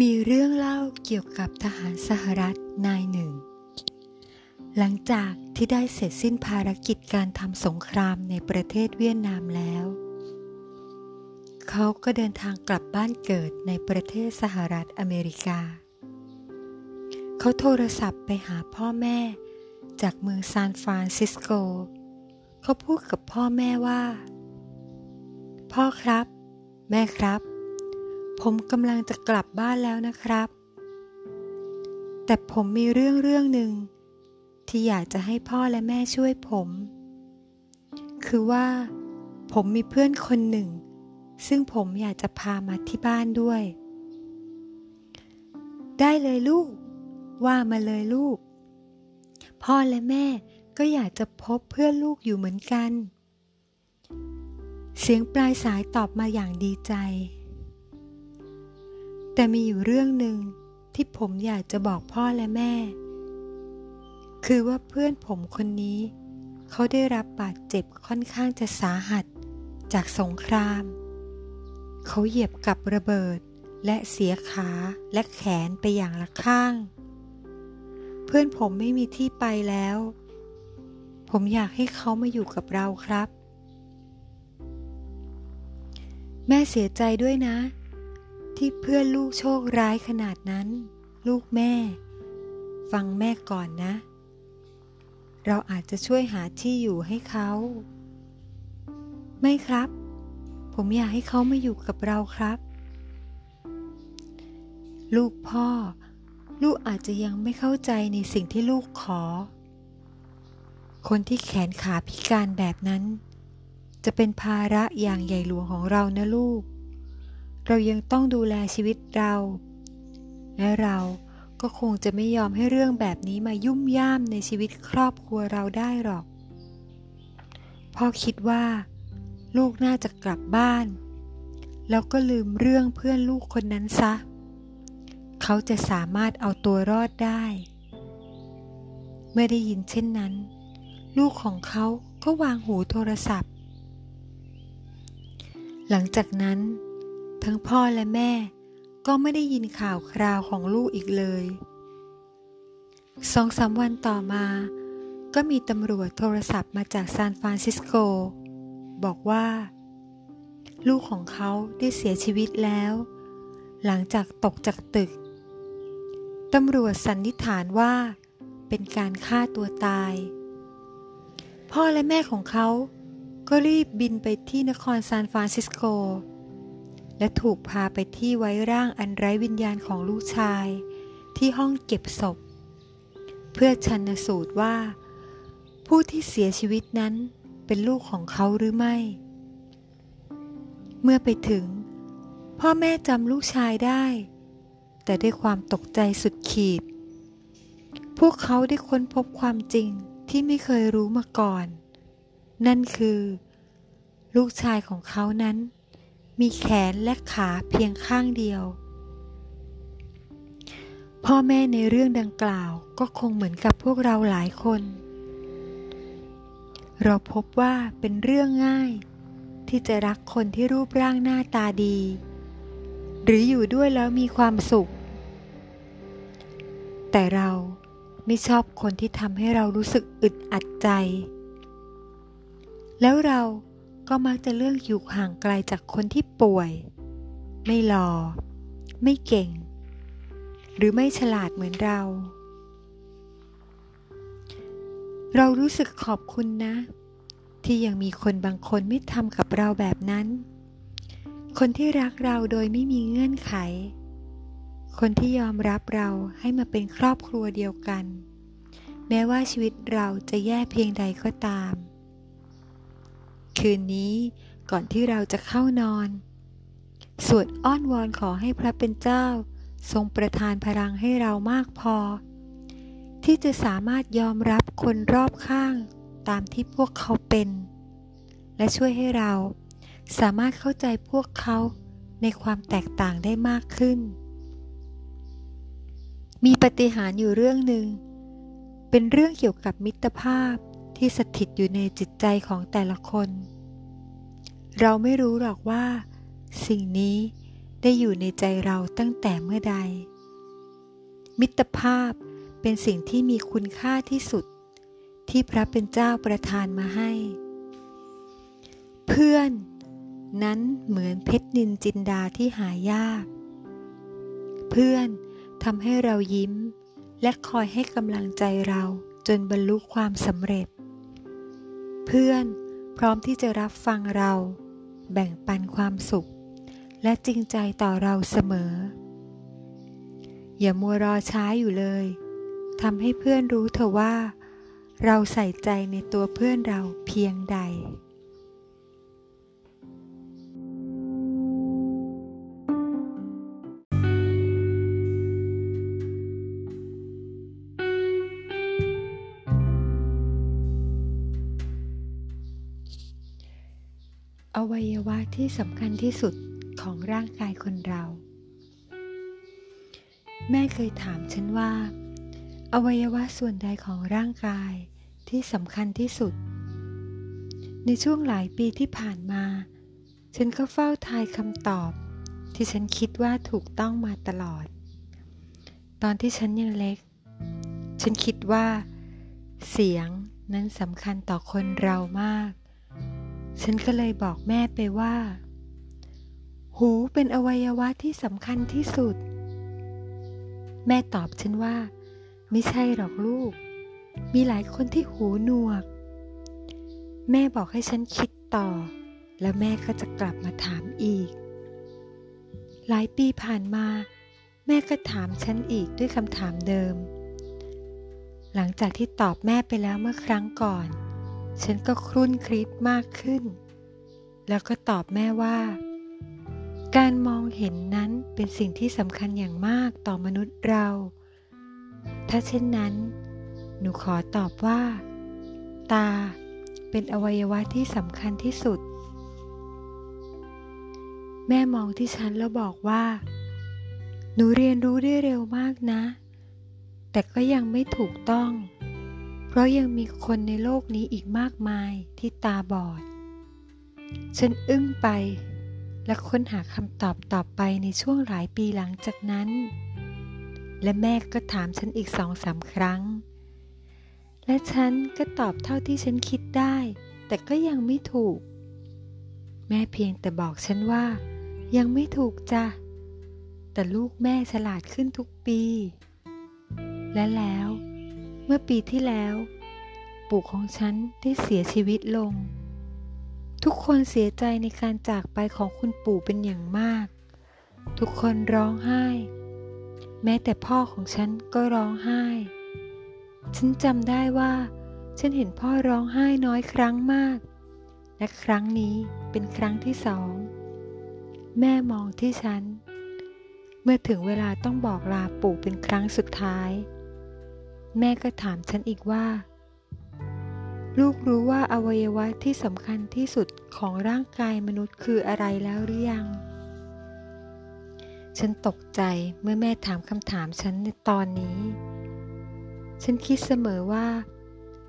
มีเรื่องเล่าเกี่ยวกับทหารสหรัฐนายหนึ่ง หลังจากที่ได้เสร็จสิ้นภารกิจการทำสงครามในประเทศเวียดนามแล้ว เขาก็เดินทางกลับบ้านเกิดในประเทศสหรัฐอเมริกา เขาโทรศัพท์ไปหาพ่อแม่ จากเมืองซานฟรานซิสโก เขาพูดกับพ่อแม่ว่า พ่อครับ แม่ครับ ผมกำลังจะกลับบ้านแล้วนะครับ แต่ผมมีเรื่องเรื่องหนึ่งที่อยากจะให้พ่อและแม่ช่วยผม คือว่าผมมีเพื่อนคนหนึ่ง ซึ่งผมอยากจะพามาที่บ้านด้วย ได้เลยลูก ว่ามาเลยลูก พ่อและแม่ก็อยากจะพบเพื่อนลูกอยู่เหมือนกัน เสียงปลายสายตอบมาอย่างดีใจ แต่มีอยู่เรื่องหนึ่งที่ผมอยากจะบอกพ่อและแม่ คือว่าเพื่อนผมคนนี้ เขาได้รับบาดเจ็บค่อนข้างจะสาหัส จากสงคราม เขาเหยียบกับระเบิดและเสียขาและแขนไปอย่างละข้าง เพื่อนผมไม่มีที่ไปแล้ว ผมอยากให้เขามาอยู่กับเราครับ แม่เสียใจด้วยนะ ที่เพื่อนลูกโชคร้ายขนาดนั้น ลูกแม่ ฟังแม่ก่อนนะ เราอาจจะช่วยหาที่อยู่ให้เขา ไม่ครับ ผมอยากให้เขามาอยู่กับเราครับ ลูกพ่อ ลูกอาจจะยังไม่เข้าใจในสิ่งที่ลูกขอ คนที่แขนขาพิการแบบนั้น จะเป็นภาระอย่างใหญ่หลวงของเรานะลูก เรายังต้องดูแลชีวิตเรา และเราก็คงจะไม่ยอมให้เรื่องแบบนี้มายุ่มย่ามในชีวิตครอบครัวเราได้หรอก พ่อคิดว่า ลูกน่าจะกลับบ้าน แล้วก็ลืมเรื่องเพื่อนลูกคนนั้นซะ เขาจะสามารถเอาตัวรอดได้ เมื่อได้ยินเช่นนั้น ลูกของเขาก็วางหูโทรศัพท์ หลังจากนั้น ทั้งพ่อและแม่ ก็ไม่ได้ยินข่าวคราวของลูกอีกเลยสองสามวันต่อมา ก็มีตำรวจโทรศัพท์มาจากซานฟรานซิสโก บอกว่า ลูกของเขาได้เสียชีวิตแล้ว หลังจากตกจากตึก ตำรวจสันนิษฐานว่า เป็นการฆ่าตัวตาย พ่อและแม่ของเขาก็รีบบินไปที่นครซานฟรานซิสโก และถูกพาไปที่ไว้ร่างอันไร้วิญญาณของลูกชาย ที่ห้องเก็บศพ เพื่อชันสูตรว่า ผู้ที่เสียชีวิตนั้นเป็นลูกของเขาหรือไม่ เมื่อไปถึง พ่อแม่จำลูกชายได้ แต่ด้วยความตกใจสุดขีด พวกเขาได้ค้นพบความจริงที่ไม่เคยรู้มาก่อน นั่นคือ ลูกชายของเขานั้น มีแขนและขาเพียงข้างเดียว พ่อแม่ในเรื่องดังกล่าวก็คงเหมือนกับพวกเราหลายคน เราพบว่าเป็นเรื่องง่าย ที่จะรักคนที่รูปร่างหน้าตาดี หรืออยู่ด้วยแล้วมีความสุข แต่เราไม่ชอบคนที่ทำให้เรารู้สึกอึดอัดใจ แล้วเรา ก็มักจะเลือกอยู่ห่างไกลจากคนที่ป่วย ไม่หลอ่อไม่เก่ง หรือไม่ฉลาดเหมือนเรา เรารู้สึกขอบคุณนะ ที่ยังมีคนบางคนไม่ทำกับเราแบบนั้น คนที่รักเราโดยไม่มีเงื่อนไข คนที่ยอมรับเราให้มาเป็นครอบครัวเดียวกัน แม้ว่าชีวิตเราจะแย่เพียงใดก็ตาม คืนนี้ก่อนที่เราจะเข้านอน สวดอ้อนวอนขอให้พระเป็นเจ้า ทรงประทานพลังให้เรามากพอ ที่จะสามารถยอมรับคนรอบข้างตามที่พวกเขาเป็น และช่วยให้เราสามารถเข้าใจพวกเขาในความแตกต่างได้มากขึ้น มีปฏิหารอยู่เรื่องหนึ่ง เป็นเรื่องเกี่ยวกับมิตรภาพ ที่สถิตอยู่ในจิตใจของแต่ละคน เราไม่รู้หรอกว่า สิ่งนี้ได้อยู่ในใจเราตั้งแต่เมื่อใด มิตรภาพเป็นสิ่งที่มีคุณค่าที่สุด ที่พระเป็นเจ้าประทานมาให้ เพื่อนนั้นเหมือนเพชรนินจินดาที่หายาก เพื่อนทำให้เรายิ้ม และคอยให้กำลังใจเราจนบรรลุความสำเร็จ เพื่อนพร้อมที่จะรับฟังเรา แบ่งปันความสุข และจริงใจต่อเราเสมอ อย่ามัวรอช้าอยู่เลยทำให้เพื่อนรู้เถอะว่า เราใส่ใจในตัวเพื่อนเราเพียงใด ยวะที่สำคัญที่สุดของร่างกายคนเรา แม่เคยถามฉันว่า อวัยวะส่วนใดของร่างกายที่สำคัญที่สุด ในช่วงหลายปีที่ผ่านมา ฉันก็เฝ้าทายคำตอบ ที่ฉันคิดว่าถูกต้องมาตลอด ตอนที่ฉันยังเล็ก ฉันคิดว่า เสียงนั้นสำคัญต่อคนเรามาก ฉันก็เลยบอกแม่ไปว่า หูเป็นอวัยวะที่สำคัญที่สุด แม่ตอบฉันว่า ไม่ใช่หรอกลูก มีหลายคนที่หูหนวก แม่บอกให้ฉันคิดต่อ แล้วแม่ก็จะกลับมาถามอีก หลายปีผ่านมา แม่ก็ถามฉันอีกด้วยคำถามเดิม หลังจากที่ตอบแม่ไปแล้วเมื่อครั้งก่อน ฉันก็ครุ่นคิดมากขึ้น แล้วก็ตอบแม่ว่า การมองเห็นนั้นเป็นสิ่งที่สำคัญอย่างมากต่อมนุษย์เรา ถ้าเช่นนั้น หนูขอตอบว่า ตาเป็นอวัยวะที่สำคัญที่สุด แม่มองที่ฉันแล้วบอกว่า หนูเรียนรู้ได้เร็วมากนะ แต่ก็ยังไม่ถูกต้อง เพราะยังมีคนในโลกนี้อีกมากมายที่ตาบอด ฉันอึ้งไปและค้นหาคำตอบต่อไปในช่วงหลายปีหลังจากนั้น และแม่ก็ถามฉันอีกสองสาครั้ง และฉันก็ตอบเท่าที่ฉันคิดได้ แต่ก็ยังไม่ถูก แม่เพียงแต่บอกฉันว่า ยังไม่ถูกจ้ะ แต่ลูกแม่ฉลาดขึ้นทุกปี และแล้ว เมื่อปีที่แล้ว ปู่ของฉันได้เสียชีวิตลง ทุกคนเสียใจในการจากไปของคุณปู่เป็นอย่างมาก ทุกคนร้องไห้ แม้แต่พ่อของฉันก็ร้องไห้ ฉันจำได้ว่า ฉันเห็นพ่อร้องไห้น้อยครั้งมาก และครั้งนี้เป็นครั้งที่สอง แม่มองที่ฉัน เมื่อถึงเวลาต้องบอกลาปู่เป็นครั้งสุดท้าย แม่ก็ถามฉันอีกว่า ลูกรู้ว่าอวัยวะที่สำคัญที่สุดของร่างกายมนุษย์คืออะไรแล้วหรือยัง ฉันตกใจเมื่อแม่ถามคำถามฉันในตอนนี้ ฉันคิดเสมอว่า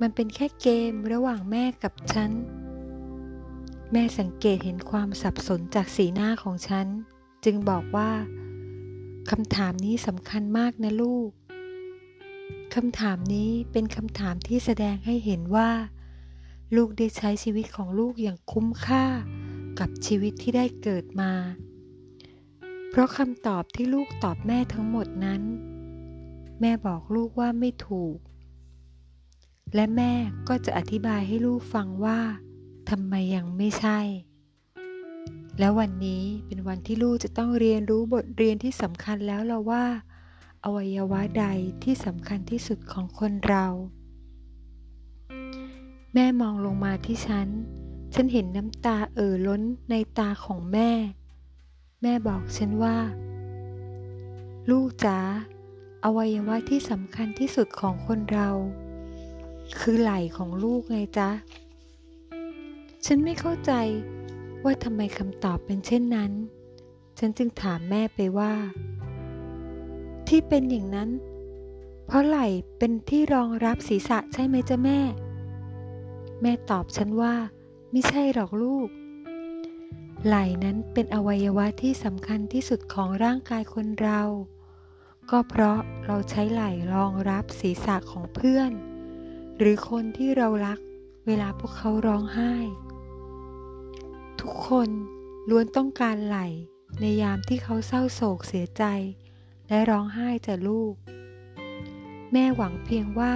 มันเป็นแค่เกมระหว่างแม่กับฉัน แม่สังเกตเห็นความสับสนจากสีหน้าของฉัน จึงบอกว่าคำถามนี้สำคัญมากนะลูก คำถามนี้เป็นคำถามที่แสดงให้เห็นว่า ลูกได้ใช้ชีวิตของลูกอย่างคุ้มค่ากับชีวิตที่ได้เกิดมา เพราะคำตอบที่ลูกตอบแม่ทั้งหมดนั้น แม่บอกลูกว่าไม่ถูก และแม่ก็จะอธิบายให้ลูกฟังว่าทำไมยังไม่ใช่ แล้ววันนี้เป็นวันที่ลูกจะต้องเรียนรู้บทเรียนที่สำคัญแล้วเราว่า อวัยวะใดที่สำคัญที่สุดของคนเรา แม่มองลงมาที่ฉัน ฉันเห็นน้ำตาเอ่อล้นในตาของแม่ แม่บอกฉันว่า ลูกจ๋าอวัยวะที่สำคัญที่สุดของคนเรา คือไหล่ของลูกไงจ๊ะ ฉันไม่เข้าใจว่าทำไมคำตอบเป็นเช่นนั้น ฉันจึงถามแม่ไปว่า ที่เป็นอย่างนั้น เพราะไหล่เป็นที่รองรับศีรษะใช่ไหมจ๊ะแม่ แม่ตอบฉันว่าไม่ใช่หรอกลูก ไหล่นั้นเป็นอวัยวะที่สำคัญที่สุดของร่างกายคนเรา ก็เพราะเราใช้ไหล่รองรับศีรษะของเพื่อน หรือคนที่เรารักเวลาพวกเขาร้องไห้ ทุกคนล้วนต้องการไหล่ในยามที่เขาเศร้าโศกเสียใจ และร้องไห้จาลูก แม่หวังเพียงว่า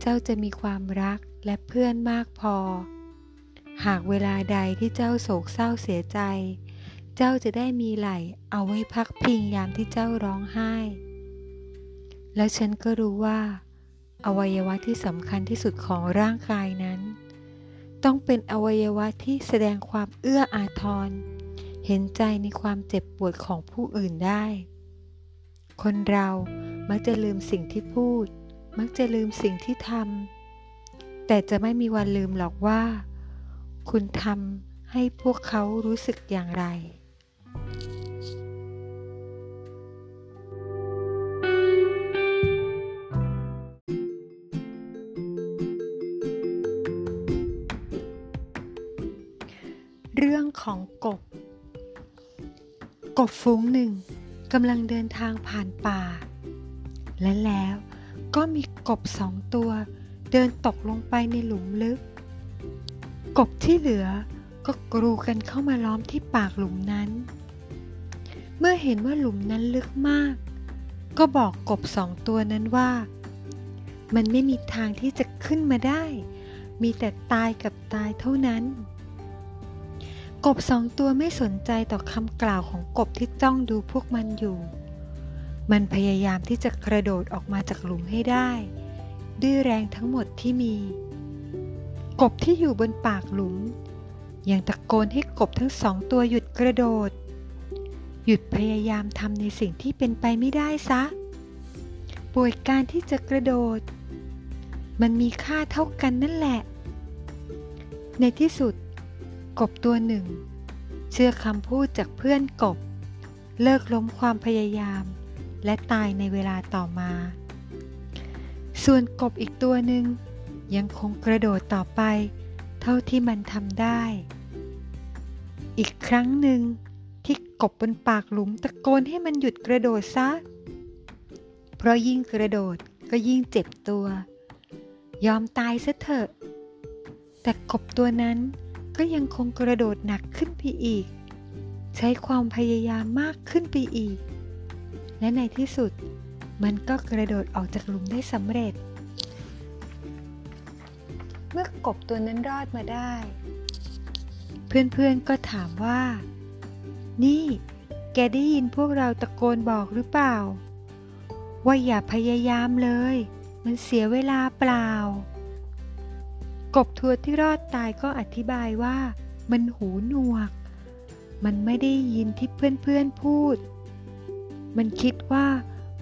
เจ้าจะมีความรักและเพื่อนมากพอ หากเวลาใดที่เจ้าโศกเศร้าเสียใจ เจ้าจะได้มีไหล่เอาไว้พักพิงยามที่เจ้าร้องไห้ แล้วฉันก็รู้ว่า อวัยวะที่สำคัญที่สุดของร่างกายนั้น ต้องเป็นอวัยวะที่แสดงความเอื้ออาทรเห็นใจในความเจ็บปวดของผู้อื่นได้ คนเรามักจะลืมสิ่งที่พูด มักจะลืมสิ่งที่ทำแต่จะไม่มีวันลืมหรอกว่า คุณทำให้พวกเขารู้สึกอย่างไรเรื่องของกบ กบฟุ้งหนึ่ง กำลังเดินทางผ่านป่า และแล้วก็มีกบสองตัว เดินตกลงไปในหลุมลึก กบที่เหลือก็กรูกันเข้ามาล้อมที่ปากหลุมนั้น เมื่อเห็นว่าหลุมนั้นลึกมาก ก็บอกกบสองตัวนั้นว่า มันไม่มีทางที่จะขึ้นมาได้ มีแต่ตายกับตายเท่านั้น กบสองตัวไม่สนใจต่อคำกล่าวของกบที่จ้องดูพวกมันอยู่ มันพยายามที่จะกระโดดออกมาจากหลุมให้ได้ ด้วยแรงทั้งหมดที่มี กบที่อยู่บนปากหลุม ยังตะโกนให้กบทั้งสองตัวหยุดกระโดด หยุดพยายามทำในสิ่งที่เป็นไปไม่ได้ซะป่วยการที่จะกระโดด มันมีค่าเท่ากันนั่นแหละ ในที่สุด กบตัวหนึ่ง เชื่อคำพูดจากเพื่อนกบ เลิกล้มความพยายาม และตายในเวลาต่อมา ส่วนกบอีกตัวหนึ่ง ยังคงกระโดดต่อไป เท่าที่มันทำได้ อีกครั้งหนึ่งที่กบบนปากหลุมตะโกนให้มันหยุดกระโดดซะ เพราะยิ่งกระโดดก็ยิ่งเจ็บตัว ยอมตายซะเถอะ แต่กบตัวนั้น ก็ยังคงกระโดดหนักขึ้นไปอีก ใช้ความพยายามมากขึ้นไปอีก และในที่สุดมันก็กระโดดออกจากหลุมได้สำเร็จ เมื่อกบตัวนั้นรอดมาได้ เพื่อนๆก็ถามว่า นี่แกได้ยินพวกเราตะโกนบอกหรือเปล่า ว่าอย่าพยายามเลย มันเสียเวลาเปล่า กบทัวที่รอดตายก็อธิบายว่า มันหูหนวก มันไม่ได้ยินที่เพื่อนๆพูด มันคิดว่า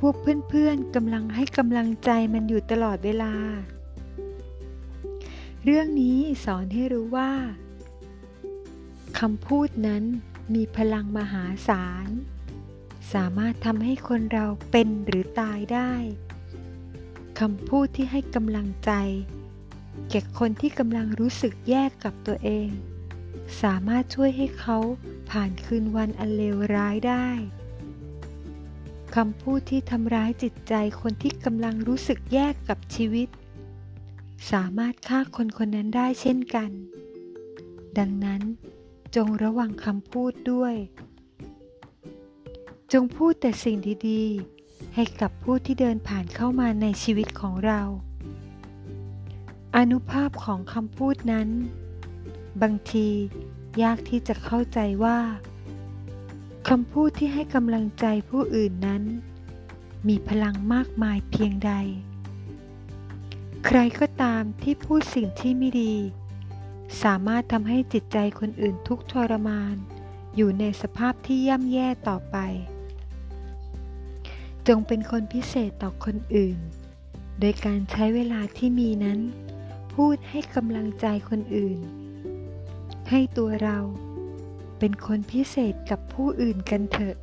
พวกเพื่อนๆกำลังให้กำลังใจมันอยู่ตลอดเวลา เรื่องนี้สอนให้รู้ว่าคำพูดนั้นมีพลังมหาศาล สามารถทำให้คนเราเป็นหรือตายได้คำพูดที่ให้กำลังใจ แก่คนที่กำลังรู้สึกแย่กับตัวเอง สามารถช่วยให้เขาผ่านคืนวันอันเลวร้ายได้คำพูดที่ทำร้ายจิตใจคนที่กำลังรู้สึกแย่กับชีวิต สามารถฆ่าคนคนนั้นได้เช่นกัน ดังนั้น จงระวังคำพูดด้วย จงพูดแต่สิ่งดีๆ ให้กับผู้ที่เดินผ่านเข้ามาในชีวิตของเรา อนุภาพของคำพูดนั้น บางทียากที่จะเข้าใจว่าคำพูดที่ให้กำลังใจผู้อื่นนั้น มีพลังมากมายเพียงใด ใครก็ตามที่พูดสิ่งที่ไม่ดี สามารถทำให้จิตใจคนอื่นทุกทรมาน อยู่ในสภาพที่ย่ำแย่ต่อไป จงเป็นคนพิเศษต่อคนอื่น โดยการใช้เวลาที่มีนั้น พูดให้กำลังใจคนอื่น ให้ตัวเราเป็นคนพิเศษกับผู้อื่นกันเถอะ